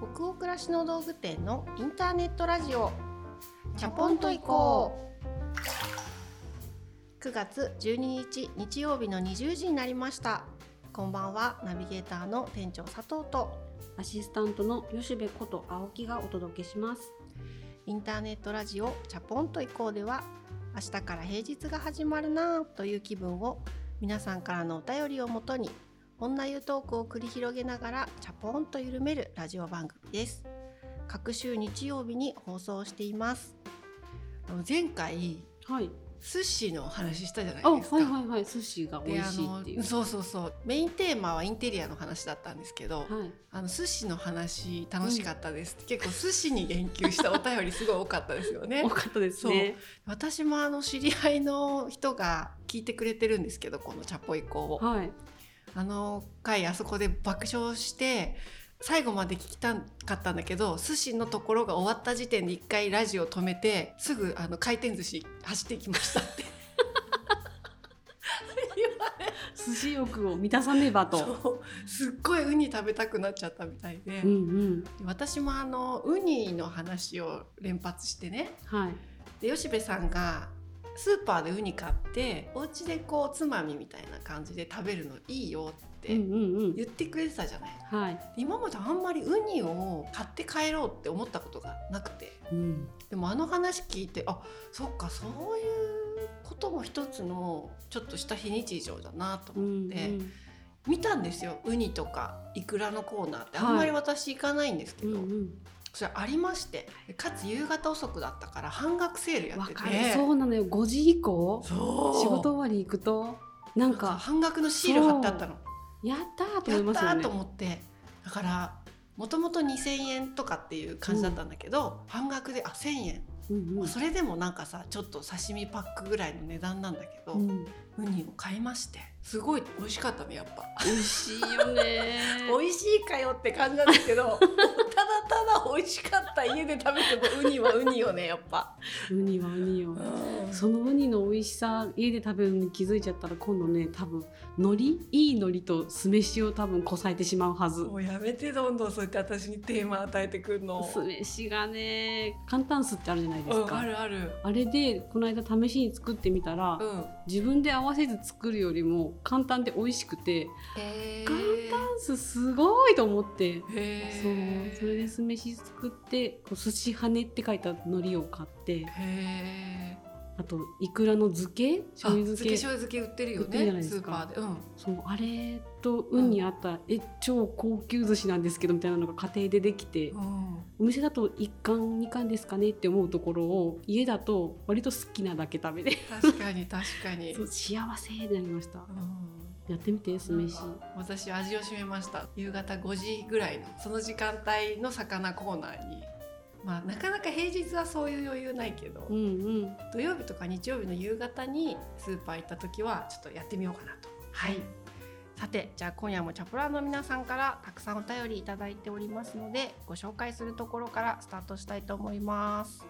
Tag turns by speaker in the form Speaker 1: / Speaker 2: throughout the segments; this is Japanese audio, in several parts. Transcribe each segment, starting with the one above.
Speaker 1: 北欧暮らしの道具店のインターネットラジオ。チャポンと行こう。9月12日日曜日の20時になりました。こんばんは。ナビゲーターの店長佐藤と。
Speaker 2: アシスタントの吉部こと青木がお届けします。
Speaker 1: インターネットラジオチャポンと行こうでは明日から平日が始まるなぁという気分を皆さんからのお便りをもとに女湯トークを繰り広げながらチャポンと緩めるラジオ番組です。各週日曜日に放送しています。前回
Speaker 2: はい。
Speaker 1: 寿司の話したじゃない
Speaker 2: あ
Speaker 1: ですか、
Speaker 2: はいはいはい。寿司が美
Speaker 1: で
Speaker 2: 味しいっていう。
Speaker 1: そうそうそう。メインテーマはインテリアの話だったんですけど、
Speaker 2: はい。
Speaker 1: あの寿司の話楽しかったです、結構寿司に言及したお便りすごい多かったですよね。
Speaker 2: 多かったですね。
Speaker 1: 私もあの知り合いの人が聞いてくれてるんですけどこのチャポイコを。
Speaker 2: はい
Speaker 1: あの回あそこで爆笑して最後まで聞きたかったんだけど寿司のところが終わった時点で一回ラジオ止めてすぐあの回転寿司走っていきましたって。言われ
Speaker 2: 寿司欲を満たさねばと
Speaker 1: すっごいウニ食べたくなっちゃったみたいで、
Speaker 2: うんうん。
Speaker 1: 私もあのウニの話を連発してね。
Speaker 2: はい。
Speaker 1: で吉部さんがスーパーでウニ買ってお家でこうおつまみみたいな感じで食べるのいいよって
Speaker 2: うんうんうん。
Speaker 1: 言ってくれてたじゃない、
Speaker 2: はい。
Speaker 1: 今まであんまりウニを買って帰ろうって思ったことがなくて。
Speaker 2: うん。
Speaker 1: でもあの話聞いてあそっかそういうことも一つのちょっとした非日常だなと
Speaker 2: うんうん。
Speaker 1: 思って、見たんですよ。ウニとかイクラのコーナーって。
Speaker 2: はい。
Speaker 1: あんまり私行かないんですけど、
Speaker 2: うんうん
Speaker 1: それありましてかつ夕方遅くだったから半額セールやってて。
Speaker 2: そうなのよ。5時以降？
Speaker 1: そう。
Speaker 2: 仕事終わり行くと？なん
Speaker 1: か
Speaker 2: か
Speaker 1: 半額のシール貼ってあったの。
Speaker 2: やったーと
Speaker 1: や
Speaker 2: 思いますよね。
Speaker 1: ったーと思って。だからもともと2,000円とかっていう感じだったんだけど、半額であ1,000円、
Speaker 2: うんうん。
Speaker 1: それでもなんかさちょっと刺身パックぐらいの値段なんだけど、
Speaker 2: う
Speaker 1: うんニを買いましてすごい美味しかったねやっぱ。
Speaker 2: 美味しいよね
Speaker 1: 美味しいかよって感じなんですけど ただただ美味しかった家で食べてもウニはウニよねやっぱ。
Speaker 2: ウニはウニよそのウニの美味しさ家で食べるのに気づいちゃったら今度ね多分海苔いい海苔と酢飯を多分こさえてしまうはず
Speaker 1: もうやめてどんどんそうやって私にテーマ与えてくるの。
Speaker 2: 酢飯がね簡単酢ってあるじゃないです
Speaker 1: うん、
Speaker 2: か、
Speaker 1: あるある。
Speaker 2: あれでこの間試しに作ってみたら、
Speaker 1: うん。
Speaker 2: 自分で合わせず作るよりも簡単で美味しくて
Speaker 1: へ
Speaker 2: 簡単酢すごいと思って。
Speaker 1: へ
Speaker 2: そうそれで酢飯作ってこう寿司羽って書いた海苔を買ってあといくらの漬け？醤油
Speaker 1: あ漬け？
Speaker 2: 漬け
Speaker 1: 醤油漬け売ってるよねスーパーで。うん。
Speaker 2: そうあれとウニあった、え超高級寿司なんですけどみたいなのが家庭でできて、
Speaker 1: うん。
Speaker 2: お店だと1貫2貫ですかねって思うところを家だと割と好きなだけ食べて。
Speaker 1: 確かに確かに。
Speaker 2: そう幸せになりました。
Speaker 1: うん。
Speaker 2: やってみて酢飯。
Speaker 1: 私味を占めました。夕方5時ぐらいのその時間帯の魚コーナーに。まあなかなか平日はそういう余裕ないけど、
Speaker 2: うんうん。
Speaker 1: 土曜日とか日曜日の夕方にスーパー行った時はちょっとやってみようかなと。はいさてじゃあ今夜もチャプラーの皆さんからたくさんお便りいただいておりますのでご紹介するところからスタートしたいと思います。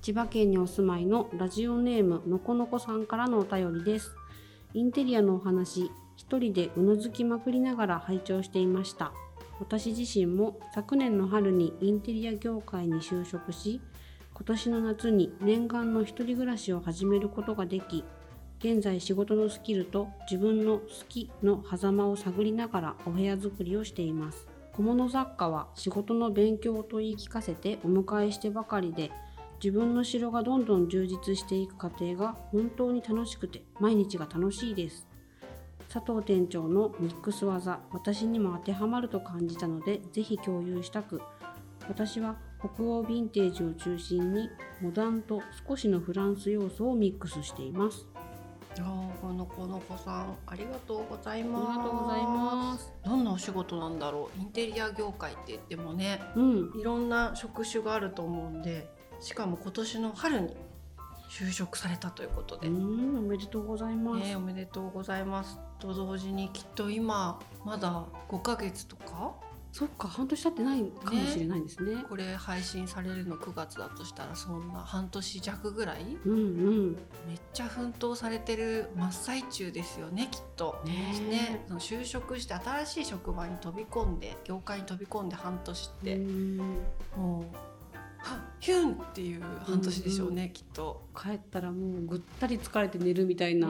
Speaker 2: 千葉県にお住まいのラジオネームのこのこさんからのお便りです。インテリアのお話一人でうずきまくりながら拝聴していました。私自身も昨年の春にインテリア業界に就職し今年の夏に念願の一人暮らしを始めることができ現在仕事のスキルと自分の好きの狭間を探りながらお部屋作りをしています。小物雑貨は仕事の勉強と言い聞かせてお迎えしてばかりで自分の城がどんどん充実していく過程が本当に楽しくて毎日が楽しいです。佐藤店長のミックス技私にも当てはまると感じたのでぜひ共有したく私は北欧ヴィンテージを中心にモダンと少しのフランス要素をミックスしています。
Speaker 1: あーこの子の子さんありがとうござい
Speaker 2: あ
Speaker 1: ます。
Speaker 2: りがとうございます。
Speaker 1: どんなお仕事なんだろう。インテリア業界って言ってもね
Speaker 2: うん。
Speaker 1: いろんな職種があると思うんでしかも今年の春に就職されたということで、
Speaker 2: うんおめでとうございます、
Speaker 1: ね、おめでとうございます。と同時にきっと今まだ5ヶ月とか
Speaker 2: そっか半年経ってないかもしれないですね。
Speaker 1: これ配信されるの9月だとしたらそんな半年弱ぐらい？
Speaker 2: うんうん。
Speaker 1: めっちゃ奮闘されてる真っ最中ですよねきっと。
Speaker 2: ねえ。
Speaker 1: ね、その就職して新しい職場に飛び込んで業界に飛び込んで半年って、
Speaker 2: うん。
Speaker 1: もうヒュンっていう半年でしょうね、きっと。
Speaker 2: 帰ったらもうぐったり疲れて寝るみたいな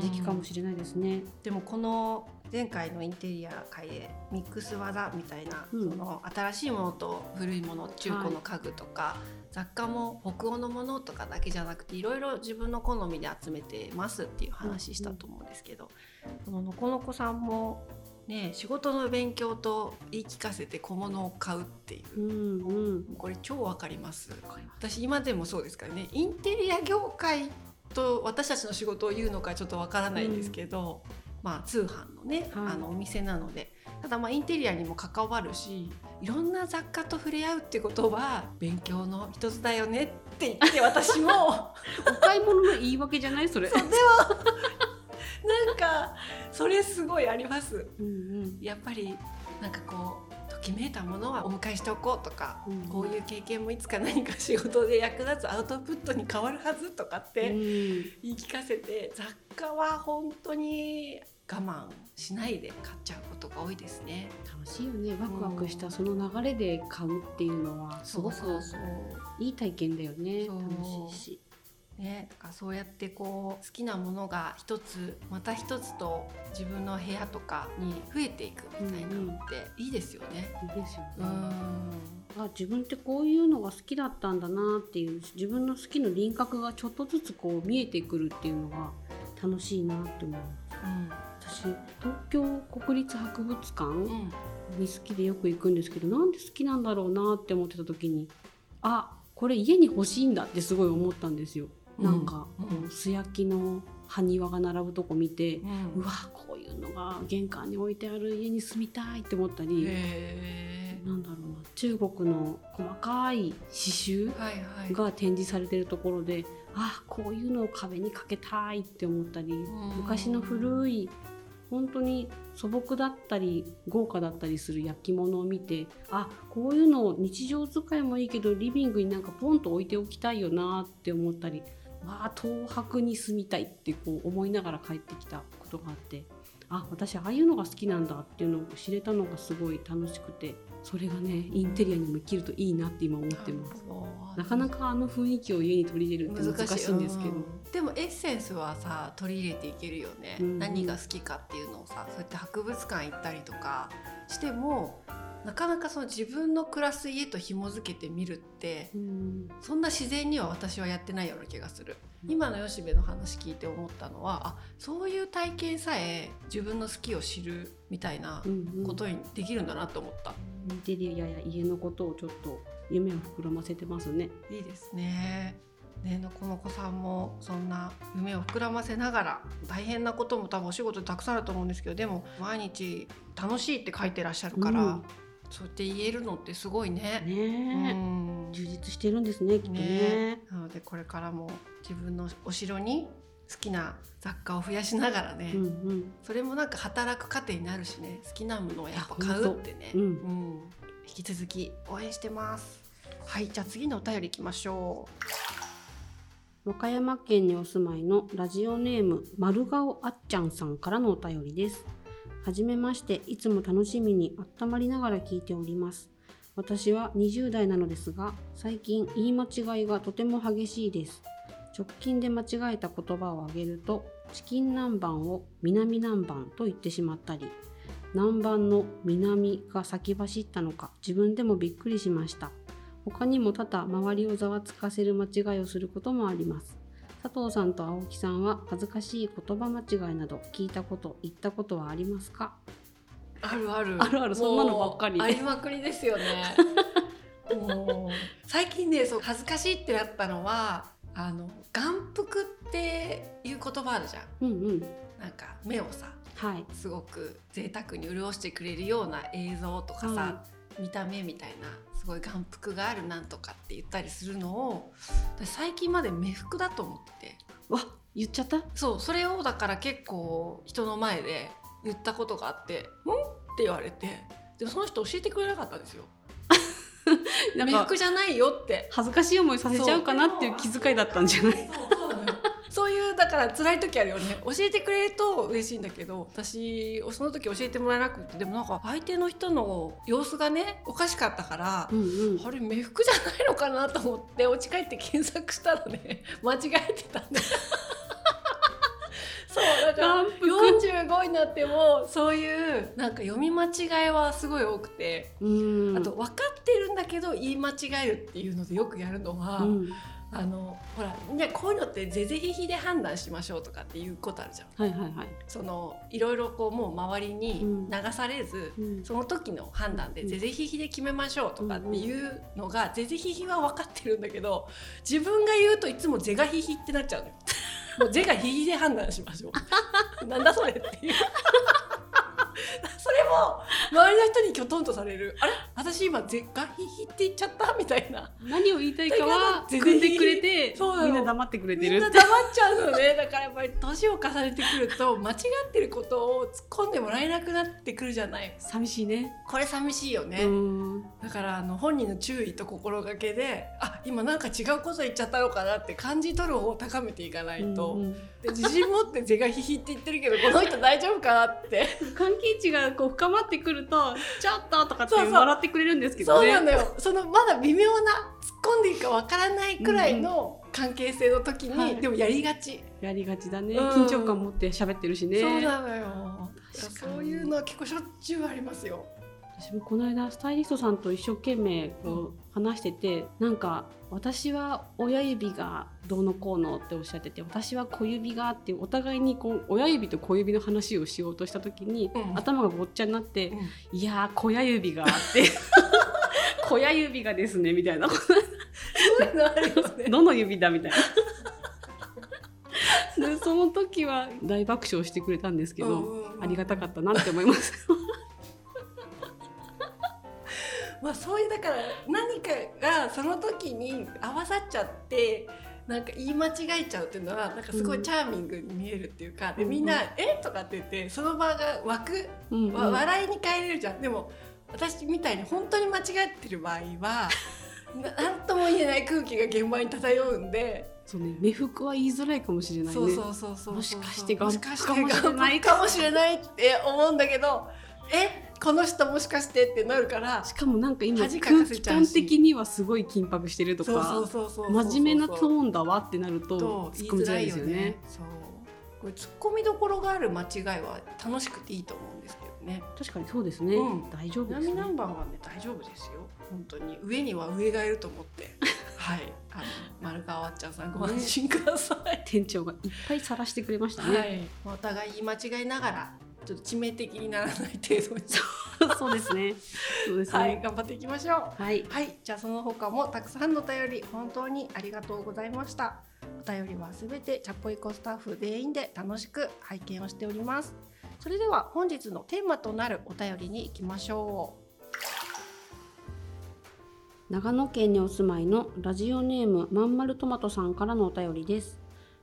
Speaker 2: 時期かもしれないですね。
Speaker 1: でもこの前回のインテリア界でミックス技みたいな、
Speaker 2: うん。
Speaker 1: その新しいものと古いもの中古の家具とか、雑貨も北欧のものとかだけじゃなくていろいろ自分の好みで集めてますっていう話したと思うんですけど、こののこのこさんもね仕事の勉強と言い聞かせて小物を買うっていう。
Speaker 2: う。んうん。
Speaker 1: これ超わかります。私今でもそうですからね。インテリア業界と私たちの仕事を言うのかちょっとわからないんですけど、まあ通販のね、
Speaker 2: はい。
Speaker 1: あのお店なので。ただまあインテリアにも関わるしいろんな雑貨と触れ合うってことは勉強の一つだよねって言って 私も。
Speaker 2: お買い物の言い訳じゃないそれ。
Speaker 1: でもなんかそれすごいあります。
Speaker 2: うんうん。
Speaker 1: やっぱりなんかこうときめいたものはお迎えしておこうとか、
Speaker 2: うん。
Speaker 1: こういう経験もいつか何か仕事で役立つアウトプットに変わるはずとかって
Speaker 2: うん。
Speaker 1: 言い聞かせて、雑貨は本当に我慢しないで買っちゃうことが多いですね。
Speaker 2: 楽しいよね。ワクワクしたその流れで買うっていうのはすごく
Speaker 1: そうそう
Speaker 2: いい体験だよね。楽しいし
Speaker 1: ね、だからそうやってこう好きなものが一つまた一つと自分の部屋とかに増えていくみたいなのっていいですよね。
Speaker 2: いいですよね。
Speaker 1: うん。
Speaker 2: あ自分ってこういうのが好きだったんだなっていう自分の好きの輪郭がちょっとずつこう見えてくるっていうのが楽しいなって思う私東京国立博物館
Speaker 1: うんうん。
Speaker 2: に好きでよく行くんですけどなんで好きなんだろうなって思ってた時にあこれ家に欲しいんだってすごい思ったんですよ。なんか、
Speaker 1: うん
Speaker 2: こう素焼きの埴輪が並ぶとこ見て、
Speaker 1: うん。
Speaker 2: うわこういうのが玄関に置いてある家に住みたいって思ったり、
Speaker 1: へ
Speaker 2: なんだろうな中国の細かい刺繍が展示されてるところであこういうのを壁にかけたいって思ったり昔の古い本当に素朴だったり豪華だったりする焼き物を見てあこういうのを日常使いもいいけどリビングになんかポンと置いておきたいよなって思ったりわあ東博に住みたいってこう思いながら帰ってきたことがあってあ私ああいうのが好きなんだっていうのを知れたのがすごい楽しくてそれがねインテリアにも生きるといいなって今思ってます。なかなかあの雰囲気を家に取り入れるって難しいんですけど、
Speaker 1: うん。でもエッセンスはさ取り入れていけるよね、
Speaker 2: うん。
Speaker 1: 何が好きかっていうのをさそうやって博物館行ったりとかしてもなかなかその自分の暮らす家と紐づけてみるって
Speaker 2: うん。
Speaker 1: そんな自然には私はやってないような気がする。
Speaker 2: うん。
Speaker 1: 今の吉部の話聞いて思ったのはあそういう体験さえ自分の好きを知るみたいなことにできるんだなと思った、
Speaker 2: インテリアや家のことをちょっと夢を膨らませてますね。
Speaker 1: いいですね。ねのこの子さんもそんな夢を膨らませながら大変なことも多分お仕事でたくさんあると思うんですけどでも毎日楽しいって書いてらっしゃるから、
Speaker 2: うん
Speaker 1: そうやって言えるのってすごいね。う
Speaker 2: ね。え、
Speaker 1: ん。
Speaker 2: 充実してるんですねきっとね。
Speaker 1: ね。なのでこれからも自分のお城に好きな雑貨を増やしながらね、
Speaker 2: うんうん。
Speaker 1: それもなんか働く糧になるしね。好きなものをやっぱ買うってね、
Speaker 2: いや
Speaker 1: うん。引き続き応援してます。はいじゃあ次のお便りいきましょ
Speaker 2: 和歌山県にお住まいのラジオネーム丸顔あっちゃんさんからのお便りです。はじめまして、いつも楽しみに温まりながら聞いております。私は20代なのですが、最近言い間違いがとても激しいです。直近で間違えた言葉を挙げると、チキン南蛮を南南蛮と言ってしまったり、南蛮の南が先走ったのか自分でもびっくりしました。他にも多々周りをざわつかせる間違いをすることもあります。佐藤さんと青木さんは恥ずかしい言葉間違いなど聞いたこと、言ったことはありますか？
Speaker 1: う。あるある
Speaker 2: あるあるそんなのばっかり
Speaker 1: ありまくりですよね。最近ねそう恥ずかしいってなったのはあの眼福っていう言葉あるじゃん。
Speaker 2: うんうん。
Speaker 1: なんか目をさ
Speaker 2: はい。
Speaker 1: すごく贅沢に潤してくれるような映像とかさ、
Speaker 2: は
Speaker 1: 見た目みたいなすごい眼福があるなんとかって言ったりするのを私最近まで目福だと思ってて。
Speaker 2: わ、言っちゃった？
Speaker 1: そうそれをだから結構人の前で言ったことがあって「ん?」っ？て言われてでもその人教えてくれなかったんですよ。
Speaker 2: なんか
Speaker 1: 冥福じゃないよって。
Speaker 2: 恥ずかしい思いさせちゃうかなっていう気遣いだったんじゃない？
Speaker 1: だから辛い時あるよね。教えてくれると嬉しいんだけど私その時教えてもらえなくてでもなんか相手の人の様子がねおかしかったから、
Speaker 2: うんうん。
Speaker 1: あれ冥福じゃないのかなと思ってお家帰って検索したらね 間違えてたんで そうだから
Speaker 2: 眼福
Speaker 1: 45になってもそういうなんか読み間違いはすごい多くて、
Speaker 2: うん。
Speaker 1: あと分かってるんだけど言い間違えるっていうのでよくやるのは、
Speaker 2: うん
Speaker 1: あのほらいやこういうのってぜぜひひで判断しましょうとかっていうことあるじゃん。
Speaker 2: はいはいはい
Speaker 1: そのいろいろこうもう周りに
Speaker 2: うん
Speaker 1: 流されず、
Speaker 2: うん
Speaker 1: その時の判断で
Speaker 2: うん
Speaker 1: ぜぜひひで決めましょうとかっていうのが、ぜぜひひは分かってるんだけど自分が言うといつもぜがひひってなっちゃうのよ。もうぜがひひで判断しましょう。なんだそれっていう。それも周りの人にきょとんとされる。あれ？私今ぜがひひって言っちゃった？みたいな。
Speaker 2: 何を言いたいかは組んでくれて
Speaker 1: そうなの。
Speaker 2: みんな黙ってくれて
Speaker 1: みんな黙っちゃうのね。だからやっぱり年を重ねてくると間違ってることを突っ込んでもらえなくなってくるじゃない。
Speaker 2: 寂しいね。
Speaker 1: これ寂しいよね、
Speaker 2: うん。
Speaker 1: だからあの本人の注意と心がけであ今なんか違うこと言っちゃったのかなって感じ取る方を高めていかないと、
Speaker 2: うんうん。
Speaker 1: で自信持って是が非々って言ってるけどこの人大丈夫かなって。
Speaker 2: 関係値がこう深まってくると「ちょっと」とかって笑ってくれるんですけどね。
Speaker 1: そうなんだよ。そのまだ微妙な突っ込んでいいかわからないくらいの関係性の時に、
Speaker 2: はい。
Speaker 1: でもやりがち、
Speaker 2: やりがちだね。
Speaker 1: うん。
Speaker 2: 緊張感持って喋ってるしね。
Speaker 1: そうなのよ。そういうのは結構しょっちゅうありますよ。
Speaker 2: 私もこの間スタイリストさんと一生懸命こう話しててなんか私は親指がどうのこうのっておっしゃってて私は小指がってお互いにこう親指と小指の話をしようとした時に、
Speaker 1: うん。
Speaker 2: 頭がごっちゃになって
Speaker 1: うん「
Speaker 2: いやー小屋指が」って「小屋指がですね」みたいな。どの指だみたいな。でその時は大爆笑してくれたんですけど、
Speaker 1: うんうんうん。
Speaker 2: ありがたかったなって思います。
Speaker 1: まあそういうだから何かがその時に合わさっちゃってなんか言い間違えちゃうっていうのはなんかすごいチャーミングに見えるっていうか、でみんな「え？とかって言ってその場が湧く、笑いに変えれるじゃん。でも私みたいに本当に間違ってる場合はななんとも言えない空気が現場に漂うんで、
Speaker 2: そうね、目服は言いづらいかもしれないね。
Speaker 1: そうそうそうそう
Speaker 2: もしかして
Speaker 1: もしかして
Speaker 2: かもしれない。
Speaker 1: かもしれないって思うんだけどえ？この人もしかしてってなるから
Speaker 2: しかもなんか今空気感的にはすごい緊迫してるとか
Speaker 1: うそうそう
Speaker 2: 真面目なトーンだわってなると
Speaker 1: と
Speaker 2: 突っ込みづらいですよね。
Speaker 1: そうこれ突っ込みどころがある間違いは楽しくていいと思うんですけどね。
Speaker 2: 確かにそうですね。
Speaker 1: うん
Speaker 2: 大丈夫ですね
Speaker 1: 南ナ。ンバーはね大丈夫ですよ本当に上には上がいると思って はいあの丸川わっちゃんさんご安心ください。
Speaker 2: 店長がいっぱい晒してくれましたね。
Speaker 1: はい、お互い言い間違いながらちょっと致命的にならない程度に
Speaker 2: そうですね。そうです
Speaker 1: はい
Speaker 2: ね。
Speaker 1: 頑張っていきましょう。
Speaker 2: はい。
Speaker 1: はい、じゃあその他もたくさんのお便り本当にありがとうございました。お便りはすべてチャポイコスタッフ全員で楽しく拝見をしております。それでは本日のテーマとなるお便りに行きましょ
Speaker 2: 長野県にお住まいのラジオネームまんまるトマトさんからのお便りです。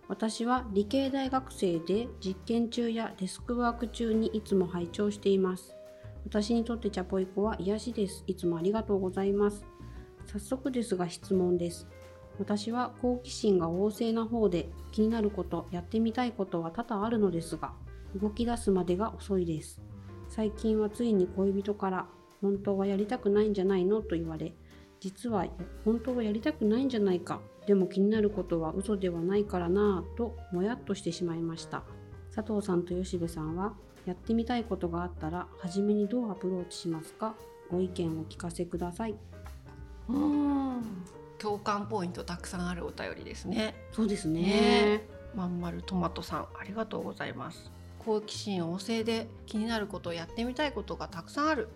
Speaker 2: 私は理系大学生で実験中やデスクワーク中にいつも拝聴しています。私にとってチャポイコは癒しです。いつもありがとうございます。早速ですが質問です。私は好奇心が旺盛な方で気になること、やってみたいことは多々あるのですが、動き出すまでが遅いです。最近はついに恋人から本当はやりたくないんじゃないの？と言われ、実は本当はやりたくないんじゃないか？でも気になることは嘘ではないからなぁともやっとしてしまいました佐藤さんと吉部さんはやってみたいことがあったら初めにどうアプローチしますか？ご意見をお聞かせくださいう
Speaker 1: うん。共感ポイントたくさんあるお便りですね。
Speaker 2: そうですね
Speaker 1: ねまんまるトマトさんありがとうございます。好奇心旺盛で気になることやってみたいことがたくさんある。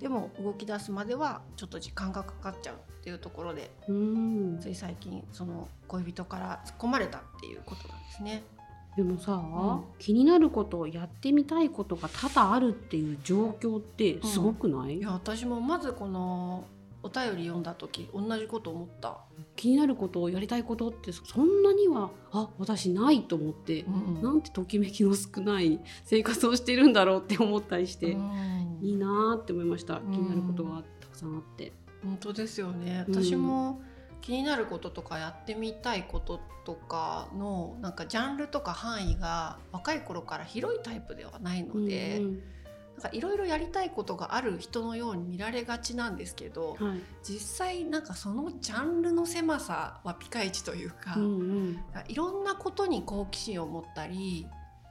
Speaker 1: でも動き出すまではちょっと時間がかかっちゃうっていうところで
Speaker 2: うーん。
Speaker 1: つい最近その恋人から突っ込まれたっていうことなんですね。
Speaker 2: でもさ、
Speaker 1: ん。
Speaker 2: 気になることをやってみたいことが多々あるっていう状況ってすごくない、
Speaker 1: いや私もまずこのお便り読んだ時同じこと思った、
Speaker 2: 気になることをやりたいことってそんなにはあ私ないと思って、
Speaker 1: うん
Speaker 2: なんてときめきの少ない生活をしてるんだろうって思ったりして、
Speaker 1: うん。
Speaker 2: いいなーって思いました。
Speaker 1: ん。
Speaker 2: 気になることがたくさんあって。
Speaker 1: 本当ですよね。
Speaker 2: うん。
Speaker 1: 私も気になることとかやってみたいこととかのなんかジャンルとか範囲が若い頃から広いタイプではないので、
Speaker 2: うん
Speaker 1: なんかいろいろやりたいことがある人のように見られがちなんですけど、
Speaker 2: うんはい。
Speaker 1: 実際なんかそのジャンルの狭さはピカイチというか、
Speaker 2: うんうん。
Speaker 1: いろんなことに好奇心を持ったり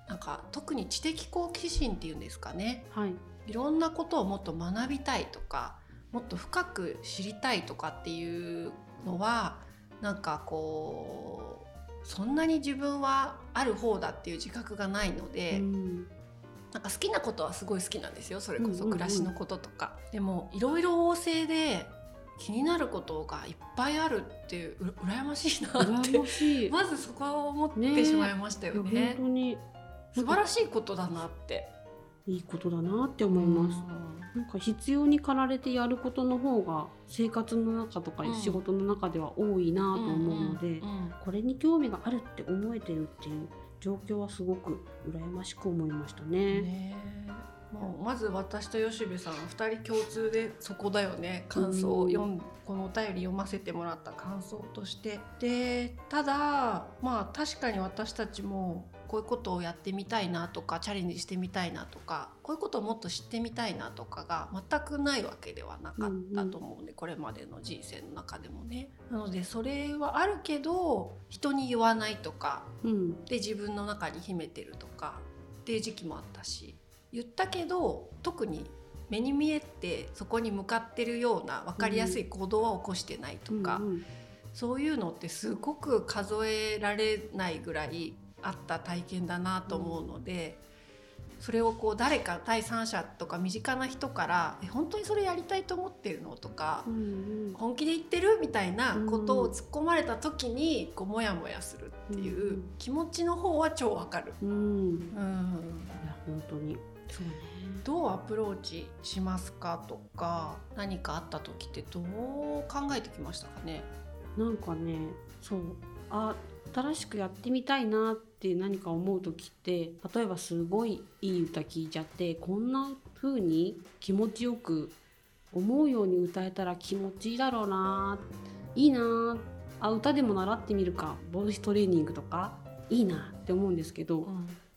Speaker 1: なんか特に知的好奇心っていうんですかね。
Speaker 2: はい。
Speaker 1: いろんなことをもっと学びたいとかもっと深く知りたいとかっていうのはなんかこうそんなに自分はある方だっていう自覚がないので、
Speaker 2: うん
Speaker 1: なんか好きなことはすごい好きなんですよそれこそ暮らしのこととか。でもいろいろ旺盛で気になることがいっぱいあるっていうう羨ましいなって
Speaker 2: 羨ましい。
Speaker 1: まずそこを思っ
Speaker 2: ね
Speaker 1: てしまいましたよね。
Speaker 2: 本当に
Speaker 1: 素晴らしいことだなって
Speaker 2: いいことだなって思います。なんか必要に駆られてやることの方が生活の中とか
Speaker 1: うん
Speaker 2: 仕事の中では多いなと
Speaker 1: うん
Speaker 2: 思うので、これに興味があるって思えてるっていう状況はすごく羨ましく思いましたね。
Speaker 1: ね。えもうまず私と吉部さん2人共通でそこだよね。感想を読ん、このお便り読ませてもらった感想として。でただまあ確かに私たちもこういうことをやってみたいなとかチャレンジしてみたいなとかこういうことをもっと知ってみたいなとかが全くないわけではなかったと思うんで、これまでの人生の中でもね。なのでそれはあるけど人に言わないとか
Speaker 2: うん、
Speaker 1: で自分の中に秘めてるとかっていう時期もあったし言ったけど特に目に見えてそこに向かってるような分かりやすい行動は起こしてないとか、
Speaker 2: うんうん。
Speaker 1: そういうのってすごく数えられないぐらいあった体験だなと思うので。それをこう誰か第三者とか身近な人から「え本当にそれやりたいと思ってるの?」とか
Speaker 2: うんうん
Speaker 1: 本気で言ってるみたいなことを突っ込まれた時にこうモヤモヤするっていううん気持ちの方は超わかる。
Speaker 2: うん、
Speaker 1: うん、
Speaker 2: いや本当にそうね。
Speaker 1: どうアプローチしますかとか何かあった時ってどう考えてきましたかね？
Speaker 2: なんかねそうあ新しくやってみたいなって何か思う時って例えばすごいいい歌聴いちゃってこんな風に気持ちよく思うように歌えたら気持ちいいだろうないいなあ歌でも習ってみるかボイストレーニングとかいいなって思うんですけど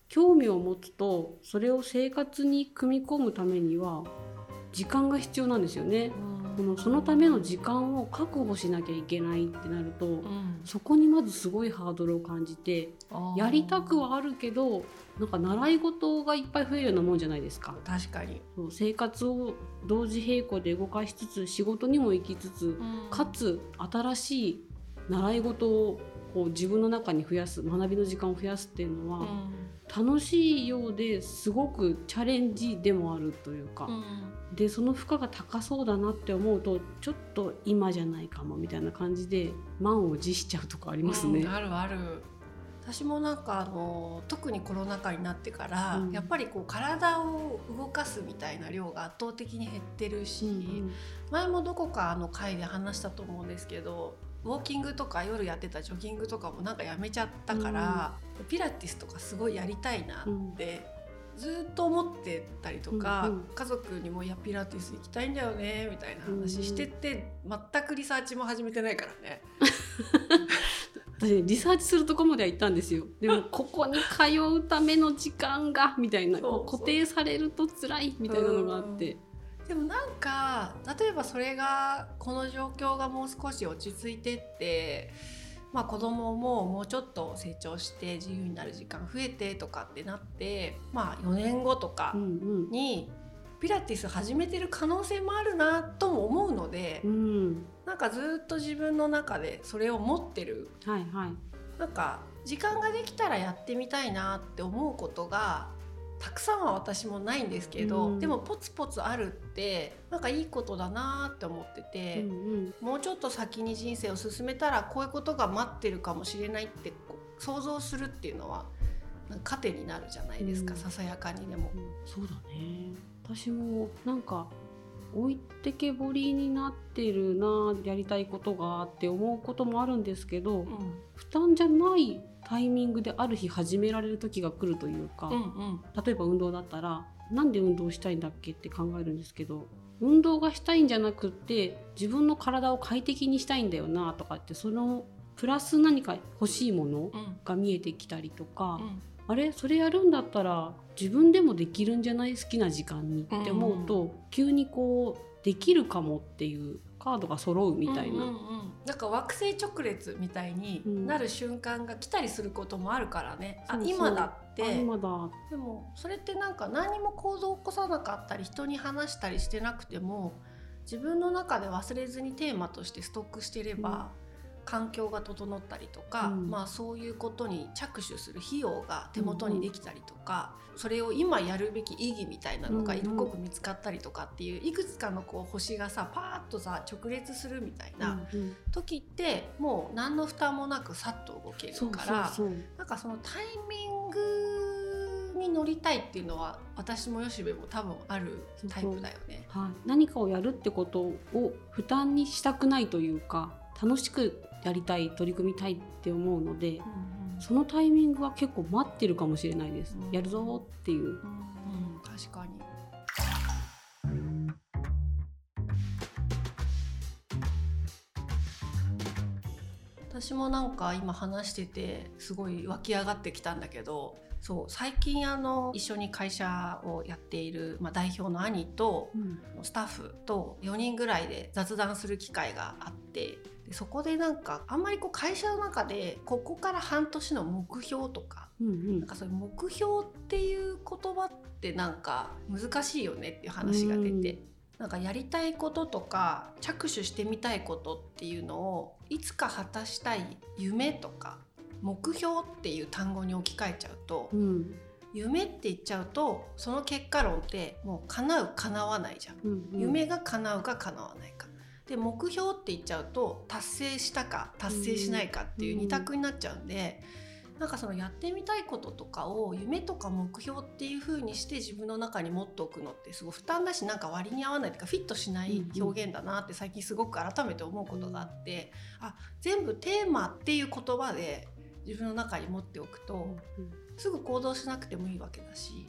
Speaker 2: 興味を持つとそれを生活に組み込むためには時間が必要なんですよね。このそのための時間を確保しなきゃいけないってなると、
Speaker 1: うん。
Speaker 2: そこにまずすごいハードルを感じてやりたくはあるけどなんか習い事がいっぱい増えるようなもんじゃないですか。
Speaker 1: 確かに、
Speaker 2: そう生活を同時並行で動かしつつ仕事にも行きつつかつ新しい習い事をこう自分の中に増やす学びの時間を増やすっていうのは、
Speaker 1: うん。
Speaker 2: 楽しいようですごくチャレンジでもあるというか、でその負荷が高そうだなって思うとちょっと今じゃないかもみたいな感じで満を持しちゃうとかありますね。
Speaker 1: うん。あるある。私もなんかあの特にコロナ禍になってから、
Speaker 2: うん。
Speaker 1: やっぱりこう体を動かすみたいな量が圧倒的に減ってるし、
Speaker 2: うん
Speaker 1: 前もどこかの回で話したと思うんですけどウォーキングとか夜やってたジョギングとかもなんかやめちゃったから、ピラティスとかすごいやりたいなって、ずっと思ってたりとか、
Speaker 2: うんうん。
Speaker 1: 家族にも「いやピラティス行きたいんだよね」みたいな話してて、全くリサーチも始めてないからね。
Speaker 2: 私リサーチするとこまでは行ったんですよ。でもここに通うための時間がみたいな 固定されると辛いみたいなのがあって
Speaker 1: でもなんか例えばそれがこの状況がもう少し落ち着いてって、まあ、子供ももうちょっと成長して自由になる時間増えてとかってなって、まあ、4年後とか
Speaker 2: うん
Speaker 1: にピラティス始めてる可能性もあるなとも思うので
Speaker 2: うんうん
Speaker 1: なんかずっと自分の中でそれを持ってる。
Speaker 2: はいはい。
Speaker 1: なんか時間ができたらやってみたいなって思うことがたくさんは私もないんですけど、
Speaker 2: うん。
Speaker 1: でもポツポツあるってなんかいいことだなって思ってて、
Speaker 2: うんうん。
Speaker 1: もうちょっと先に人生を進めたらこういうことが待ってるかもしれないってこう想像するっていうのはなんか糧になるじゃないですか、
Speaker 2: うん。
Speaker 1: ささやかにでも。
Speaker 2: そうだね。私もなんか置いてけぼりになってるなやりたいことがって思うこともあるんですけど、
Speaker 1: うん。
Speaker 2: 負担じゃないタイミングである日始められる時が来るというか、
Speaker 1: うんうん。
Speaker 2: 例えば運動だったらなんで運動したいんだっけって考えるんですけど運動がしたいんじゃなくって自分の体を快適にしたいんだよなとかってそのプラス何か欲しいもの
Speaker 1: うん。
Speaker 2: が見えてきたりとか、
Speaker 1: うん。
Speaker 2: あれ？それやるんだったら自分でもできるんじゃない？好きな時間にって思うと、急にこうできるかもっていうカードが揃うみたいな。
Speaker 1: うんうんうん。なんか惑星直列みたいになる瞬間が来たりすることもあるからね、
Speaker 2: うそう。
Speaker 1: 今だって。
Speaker 2: あ今だ。
Speaker 1: でもそれってなんか何も行動を起こさなかったり人に話したりしてなくても自分の中で忘れずにテーマとしてストックしてれば、環境が整ったりとか、
Speaker 2: うん。
Speaker 1: まあそういうことに着手する費用が手元にできたりとか、それを今やるべき意義みたいなのが
Speaker 2: うんうん。
Speaker 1: 色濃く見つかったりとかっていういくつかのこう星がさパーッとさ直列するみたいな
Speaker 2: うんうん。
Speaker 1: 時ってもう何の負担もなくさっと動けるから。
Speaker 2: そ
Speaker 1: なんかそのタイミングに乗りたいっていうのは私も吉部も多分あるタイプだよね。
Speaker 2: はい、何かをやるってことを負担にしたくないというか楽しくやりたい取り組みたいって思うのでそのタイミングは結構待ってるかもしれないです、
Speaker 1: うん。
Speaker 2: やるぞっていう。
Speaker 1: うんうん。確かに。私もなんか今話しててすごい湧き上がってきたんだけどそう最近あの一緒に会社をやっている、まあ、代表の兄と
Speaker 2: うん。
Speaker 1: スタッフと4人ぐらいで雑談する機会があってでそこでなんかあんまりこう会社の中でここから半年の目標とか
Speaker 2: うんうん
Speaker 1: なんかそういう目標っていう言葉ってなんか難しいよねっていう話が出て、なんかやりたいこととか着手してみたいことっていうのをいつか果たしたい夢とか目標っていう単語に置き換えちゃうと、
Speaker 2: うん
Speaker 1: 夢って言っちゃうとその結果論ってもう叶う叶わないじゃん。
Speaker 2: うんうん
Speaker 1: 夢が叶うか叶わないか。で目標って言っちゃうと達成したか達成しないかっていう二択になっちゃうんで、なんかそのやってみたいこととかを夢とか目標っていう風にして自分の中に持っておくのってすごい負担だしなんか割に合わないというかフィットしない表現だなって最近すごく改めて思うことがあってあ全部テーマっていう言葉で自分の中に持っておくとすぐ行動しなくてもいいわけだし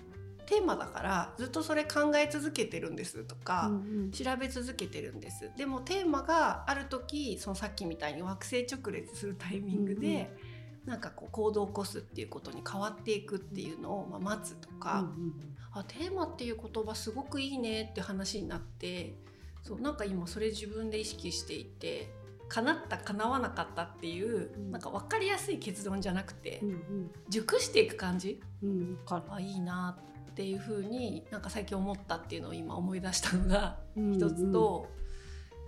Speaker 1: テーマだからずっとそれ考え続けてるんですとか。
Speaker 2: うんうん。
Speaker 1: 調べ続けてるんです。でもテーマがある時そのさっきみたいに惑星直列するタイミングで、なんかこう行動を起こすっていうことに変わっていくっていうのを、まあ、待つとか、
Speaker 2: うん
Speaker 1: あテーマっていう言葉すごくいいねって話になってそうなんか今それ自分で意識していて叶った叶わなかったっていう、
Speaker 2: うん。
Speaker 1: なんか分かりやすい結論じゃなくて、
Speaker 2: うんうん。
Speaker 1: 熟していく感じ？
Speaker 2: うん
Speaker 1: あいいなっていう風になんか最近思ったっていうのを今思い出したのが
Speaker 2: る
Speaker 1: 一つと、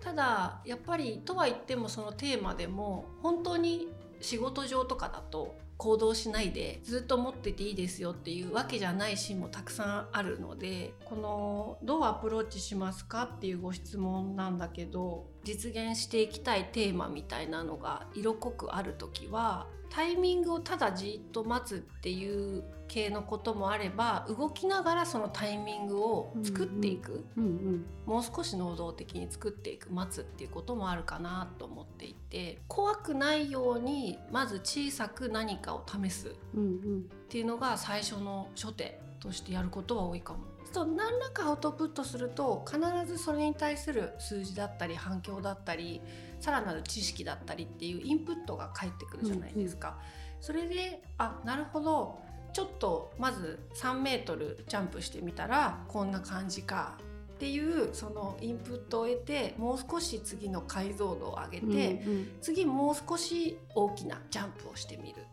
Speaker 1: ただやっぱりとは言ってもそのテーマでも本当に仕事上とかだと行動しないでずっと持ってていいですよっていうわけじゃないシーンもたくさんあるのでこのどうアプローチしますかっていうご質問なんだけど実現していきたいテーマみたいなのが色濃くある時はタイミングをただじっと待つっていう系のこともあれば動きながらそのタイミングを作っていく、
Speaker 2: うんうん
Speaker 1: もう少し能動的に作っていく待つっていうこともあるかなと思っていて怖くないようにまず小さく何かを試すっ
Speaker 2: うんうん。
Speaker 1: ていうのが最初の初手としてやることは多いかも。そう何らかアウトプットすると必ずそれに対する数字だったり反響だったりさらなる知識だったりっていうインプットが返ってくるじゃないですか。それであなるほど。ちょっとまず3メートルジャンプしてみたらこんな感じか。っていうそのインプットを得てもう少し次の解像度を上げて、
Speaker 2: うんうん。
Speaker 1: 次もう少し大きなジャンプをしてみる。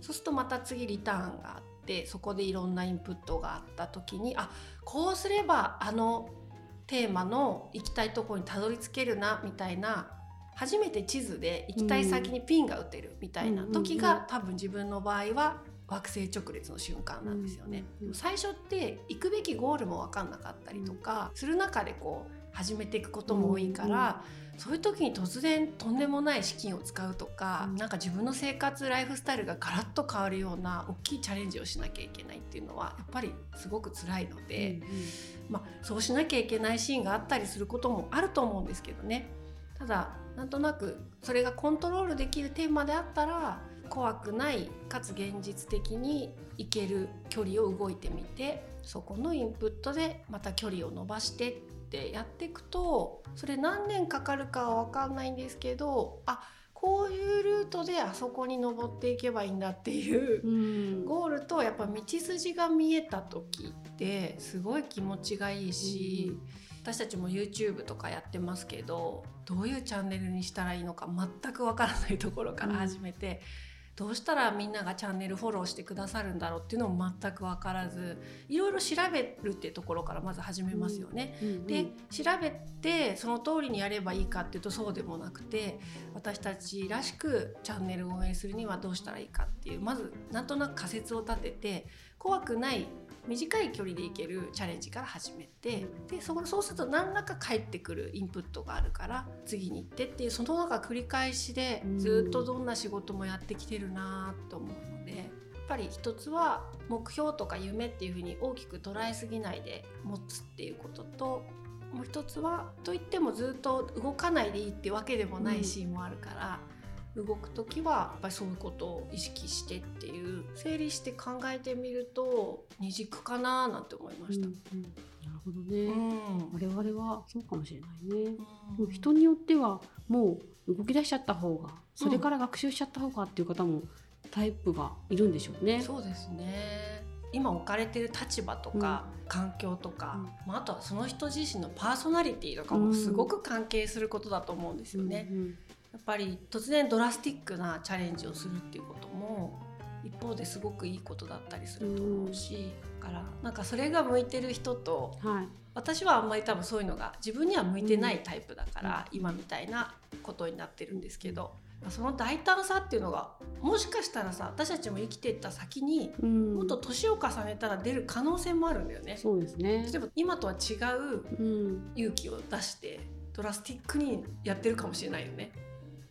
Speaker 1: そうするとまた次リターンがあってそこでいろんなインプットがあった時にあこうすればあのテーマの行きたいところにたどり着けるなみたいな初めて地図で行きたい先にピンが打てるみたいな時が、
Speaker 2: うんうんうん。
Speaker 1: 多分自分の場合は惑星直列の瞬間なんですよね。
Speaker 2: うんうんうん
Speaker 1: 最初って行くべきゴールも分かんなかったりとか、する中でこう始めていくことも多いから、そういう時に突然とんでもない資金を使うとか、
Speaker 2: うん。
Speaker 1: なんか自分の生活ライフスタイルがガラッと変わるような大きいチャレンジをしなきゃいけないっていうのはやっぱりすごく辛いので、まあ、そうしなきゃいけないシーンがあったりすることもあると思うんですけどね。ただなんとなくそれがコントロールできるテーマであったら怖くないかつ現実的にいける距離を動いてみてそこのインプットでまた距離を伸ばしてってやっていくとそれ何年かかるかは分かんないんですけどあこういうルートであそこに登っていけばいいんだっていう
Speaker 2: うん。
Speaker 1: ゴールとやっぱ道筋が見えた時ってすごい気持ちがいいし、私たちも YouTube とかやってますけどどういうチャンネルにしたらいいのか全くわからないところから始めて、どうしたらみんながチャンネルフォローしてくださるんだろうっていうのも全く分からずいろいろ調べるっていうところからまず始めますよね。
Speaker 2: うん
Speaker 1: で調べてその通りにやればいいかっていうとそうでもなくて私たちらしくチャンネルを運営するにはどうしたらいいかっていうまずなんとなく仮説を立てて怖くない短い距離で行けるチャレンジから始めてでそこそうすると何らか返ってくるインプットがあるから次に行ってっていうその中繰り返しでずっとどんな仕事もやってきてるなと思うので。やっぱり一つは目標とか夢っていうふうに大きく捉えすぎないで持つっていうことともう一つはといってもずっと動かないでいいってわけでもないシーンもあるから、動く時はやっぱりそういうことを意識してっていう整理して考えてみると二軸かななんて思いました。
Speaker 2: うんうん。なるほどね、
Speaker 1: うん。
Speaker 2: 我々はそうかもしれないね、
Speaker 1: うん。
Speaker 2: 人によってはもう動き出しちゃった方がそれから学習しちゃった方がっていう方もタイプがいるんでしょうね。
Speaker 1: そうですね。今置かれてる立場とか、環境とか、まあ、あとはその人自身のパーソナリティとかもすごく関係することだと思うんですよね。
Speaker 2: うんうん
Speaker 1: やっぱり突然ドラスティックなチャレンジをするっていうことも一方ですごくいいことだったりすると思うし、だからなんかそれが向いてる人と
Speaker 2: はい。
Speaker 1: 私はあんまり多分そういうのが自分には向いてないタイプだから、今みたいなことになってるんですけど、その大胆さっていうのがもしかしたらさ私たちも生きていった先に
Speaker 2: うん。
Speaker 1: もっと年を重ねたら出る可能性もあるんだよね。
Speaker 2: そうですね。
Speaker 1: 例えば今とは違う
Speaker 2: うん、
Speaker 1: 勇気を出してドラスティックにやってるかもしれないよね。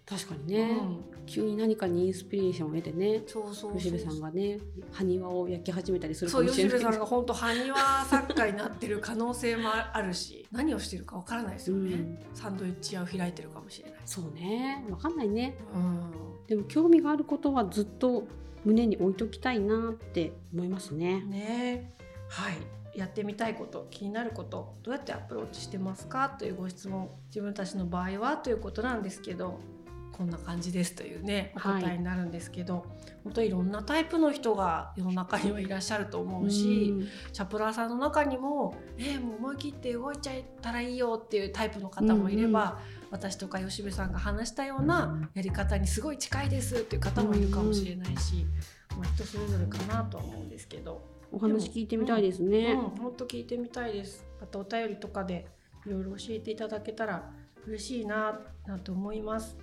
Speaker 2: 確かにね、
Speaker 1: うん。
Speaker 2: 急に何かにインスピレーションを得てね。
Speaker 1: そうそうそう。
Speaker 2: 吉部さんがね埴輪を焼き始めたりするか
Speaker 1: そう
Speaker 2: もしれない
Speaker 1: 吉部さんが 本当埴輪作家になってる可能性もあるし 何をしてるかわからないですよね、
Speaker 2: うん。
Speaker 1: サンドイッチ屋を開いてるかもしれない、
Speaker 2: そうね。わかんないね。
Speaker 1: うん、
Speaker 2: でも興味があることはずっと胸に置いときたいなって思いますね。
Speaker 1: ね。はい。やってみたいこと気になることどうやってアプローチしてますか？というご質問自分たちの場合は？ということなんですけどこんな感じですというねお
Speaker 2: はい
Speaker 1: 答えになるんですけど、本当いろんなタイプの人が世の中にはいらっしゃると思うし、
Speaker 2: うん
Speaker 1: チャプラーさんの中にも「えーもう思い切って動いちゃったらいいよ」っていうタイプの方もいれば、私とか吉部さんが話したようなやり方にすごい近いですっていう方もいるかもしれないし、まあ、人それぞれかなとは思うんですけど、
Speaker 2: お話聞いてみたいですね。
Speaker 1: うん、もっと聞いてみたいです。またお便りとかでいろいろ教えていただけたら嬉しいななんて思います。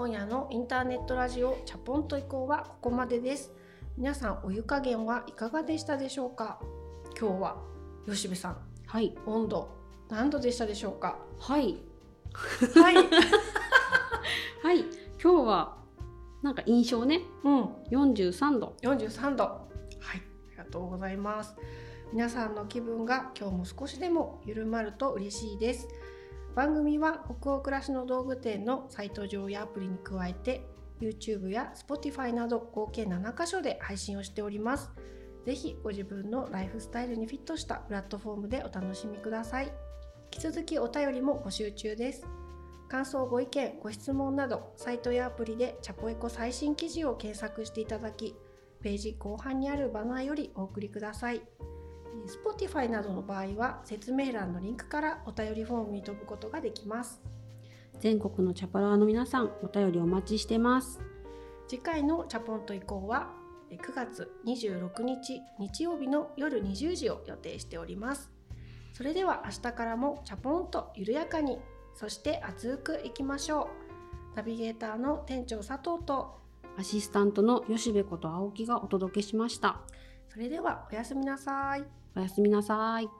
Speaker 1: 今夜のインターネットラジオチャポンと移行はここまでです。皆さんお湯加減はいかがでしたでしょうか？今日は吉部さん
Speaker 2: はい
Speaker 1: 温度何度でしたでしょうか？
Speaker 2: はい
Speaker 1: はい。
Speaker 2: はい今日はなんか印象ね
Speaker 1: うん。
Speaker 2: 43度
Speaker 1: 43度はいありがとうございます皆さんの気分が今日も少しでも緩まると嬉しいです番組は北欧暮らしの道具店のサイト上やアプリに加えて YouTube や Spotify など合計7カ所で配信をしております。ぜひご自分のライフスタイルにフィットしたプラットフォームでお楽しみください。引き続きお便りも募集中です。感想ご意見ご質問などサイトやアプリでチャポエコ最新記事を検索していただきページ後半にあるバナーよりお送りください。Spotify などの場合は説明欄のリンクからお便りフォームに飛ぶことができます
Speaker 2: 全国のチャパラーの皆さんお便りお待ちしてます
Speaker 1: 次回のチャポンと移行はえー9月26日日曜日の夜20時を予定しておりますそれでは明日からもチャポンと緩やかにそして熱くいきましょうナビゲーターの店長佐藤と
Speaker 2: アシスタントの吉部こと青木がお届けしました。
Speaker 1: それではおやすみなさい。
Speaker 2: おやすみなさい。